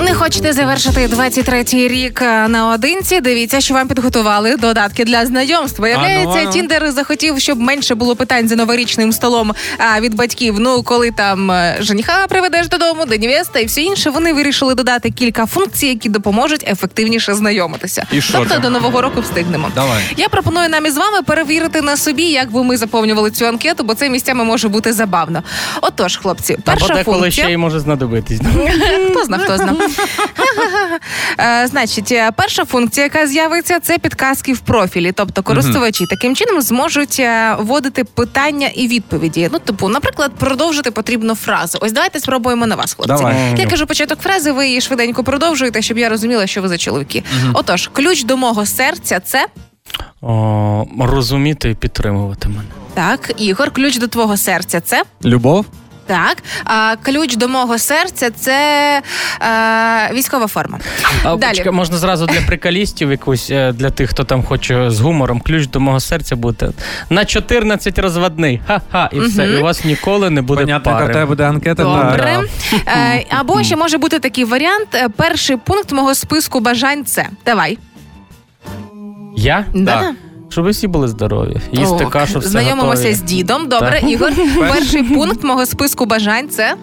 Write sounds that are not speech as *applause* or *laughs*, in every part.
Не хочете завершити 23-й рік е, наодинці? Дивіться, що вам підготували додатки для знайомств. Виявляється, Ану, ану. Tinder захотів, щоб менше було питань за новорічним столом а, від батьків. Ну, коли там е, жениха приведеш додому, де невеста і все інше. Вони вирішили додати кілька функцій, які допоможуть ефективніше знайомитися. І що тобто до нового року встигнемо. Давай. Я пропоную нам із вами перевірити на собі, як би ми заповнювали цю анкету, бо це місцями може бути забавно. Отож, хлопці, перша подеколи функція. ще й може знадобитись. Хто зна, хто зна. Е, Значить, е, перша функція, яка з'явиться, це підказки в профілі. Тобто користувачі таким чином зможуть е, вводити питання і відповіді. Ну, типу, наприклад, продовжити потрібну фразу. Ось давайте спробуємо на вас, хлопці. Давай. Я кажу початок фрази, ви її швиденько продовжуєте, щоб я розуміла, що ви за чоловіки. Отож, ключ до мого серця це. О, розуміти і підтримувати мене. Так, Ігор, ключ до твого серця це. Любов? Так, а ключ до мого серця це е, військова форма. А, Далі. почекай, можна зразу для приколістів якусь, е, для тих, хто там хоче з гумором, ключ до мого серця буде на 14 розводний. Ха-ха, і все. І у вас ніколи не буде Понятно, пари. тебе буде анкета. Добре. Да. Е, або ще може бути такий варіант. е, Перший пункт мого списку бажань це. Давай. Я? Да. Щоб ви всі були здорові. Їсти Ок. кашу, все Знайомимося готові. з дідом. Добре, Так. Ігор. *laughs* Перший пункт мого списку бажань це.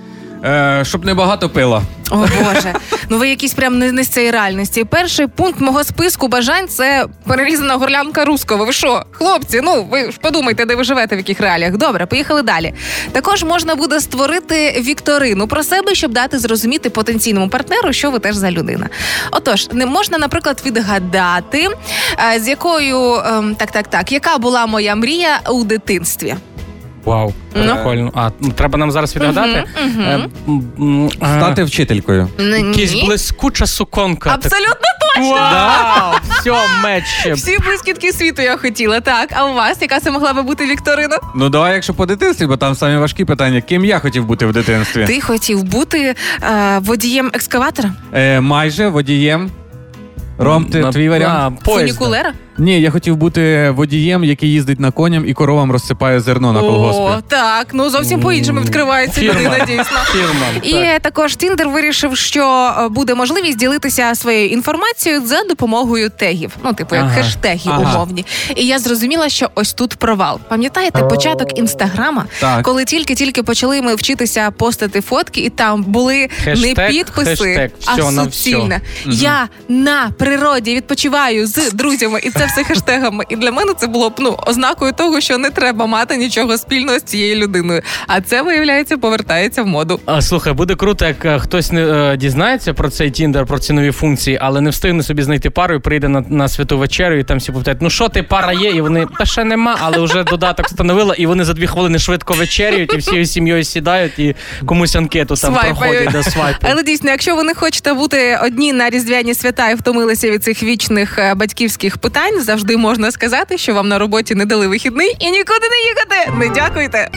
Е, щоб не багато пила. О Боже, ну ви якісь прям не, не з цієї реальності. Перший пункт мого списку бажань це перерізана горлянка руского. Ви що, хлопці? Ну ви ж подумайте, де ви живете, в яких реаліях. Добре, поїхали далі. Також можна буде створити вікторину про себе, щоб дати зрозуміти потенційному партнеру, що ви теж за людина. Отож, не можна, наприклад, відгадати, е, з якою ем, так, так, так, яка була моя мрія у дитинстві. Вау, Ну. прикольно. А ну, треба нам зараз відгадати. Е, а, Стати вчителькою. Н- Якась ні. блискуча суконка. Абсолютно Вау! Все, меч. Всі блискітки світу я хотіла. Так, а у вас яка це могла би бути вікторина? Ну давай, якщо по дитинстві, бо там самі важкі питання. Ким я хотів бути в дитинстві? Ти хотів бути е, водієм екскаватора? Е, майже водієм. Ром, ти, твій варіант? Фунікулера? Ні, я хотів бути водієм, який їздить на коням і коровам розсипає зерно на О, так. Ну зовсім по-іншому відкривається Фірма. людина, дійсно. Фірма. І так. також Тіндер вирішив, що е, буде можливість ділитися своєю інформацією за допомогою тегів. Ну, типу, як Ага. хештеги Ага. умовні. І я зрозуміла, що ось тут провал. Пам'ятаєте початок інстаграма, Так. коли тільки-тільки почали ми вчитися постити фотки, і там були Хештег, не підписи, хештег, а всьо на суцільне. Я на природі відпочиваю з друзями, і це все хештегами. І для мене це було б ну ознакою того, що не треба мати нічого спільного з цією людиною. А це виявляється повертається в моду. А, слухай, буде круто, як е, хтось не е, дізнається про цей Тіндер, про ці нові функції, але не встигне собі знайти пару і прийде на, на святу вечерю, і там всі питають, ну що ти, пара є? І вони та ще нема, але вже додаток встановила, і вони за дві хвилини швидко вечерюють, і всією сім'єю сідають і комусь анкету там Свайпають. проходять до свайпу. Але дійсно, якщо ви не хочете бути одні на різдвяні свята і втомилися від цих вічних е, батьківських питань, завжди можна сказати, що вам на роботі не дали вихідний і нікуди не їхати. Не дякуйте.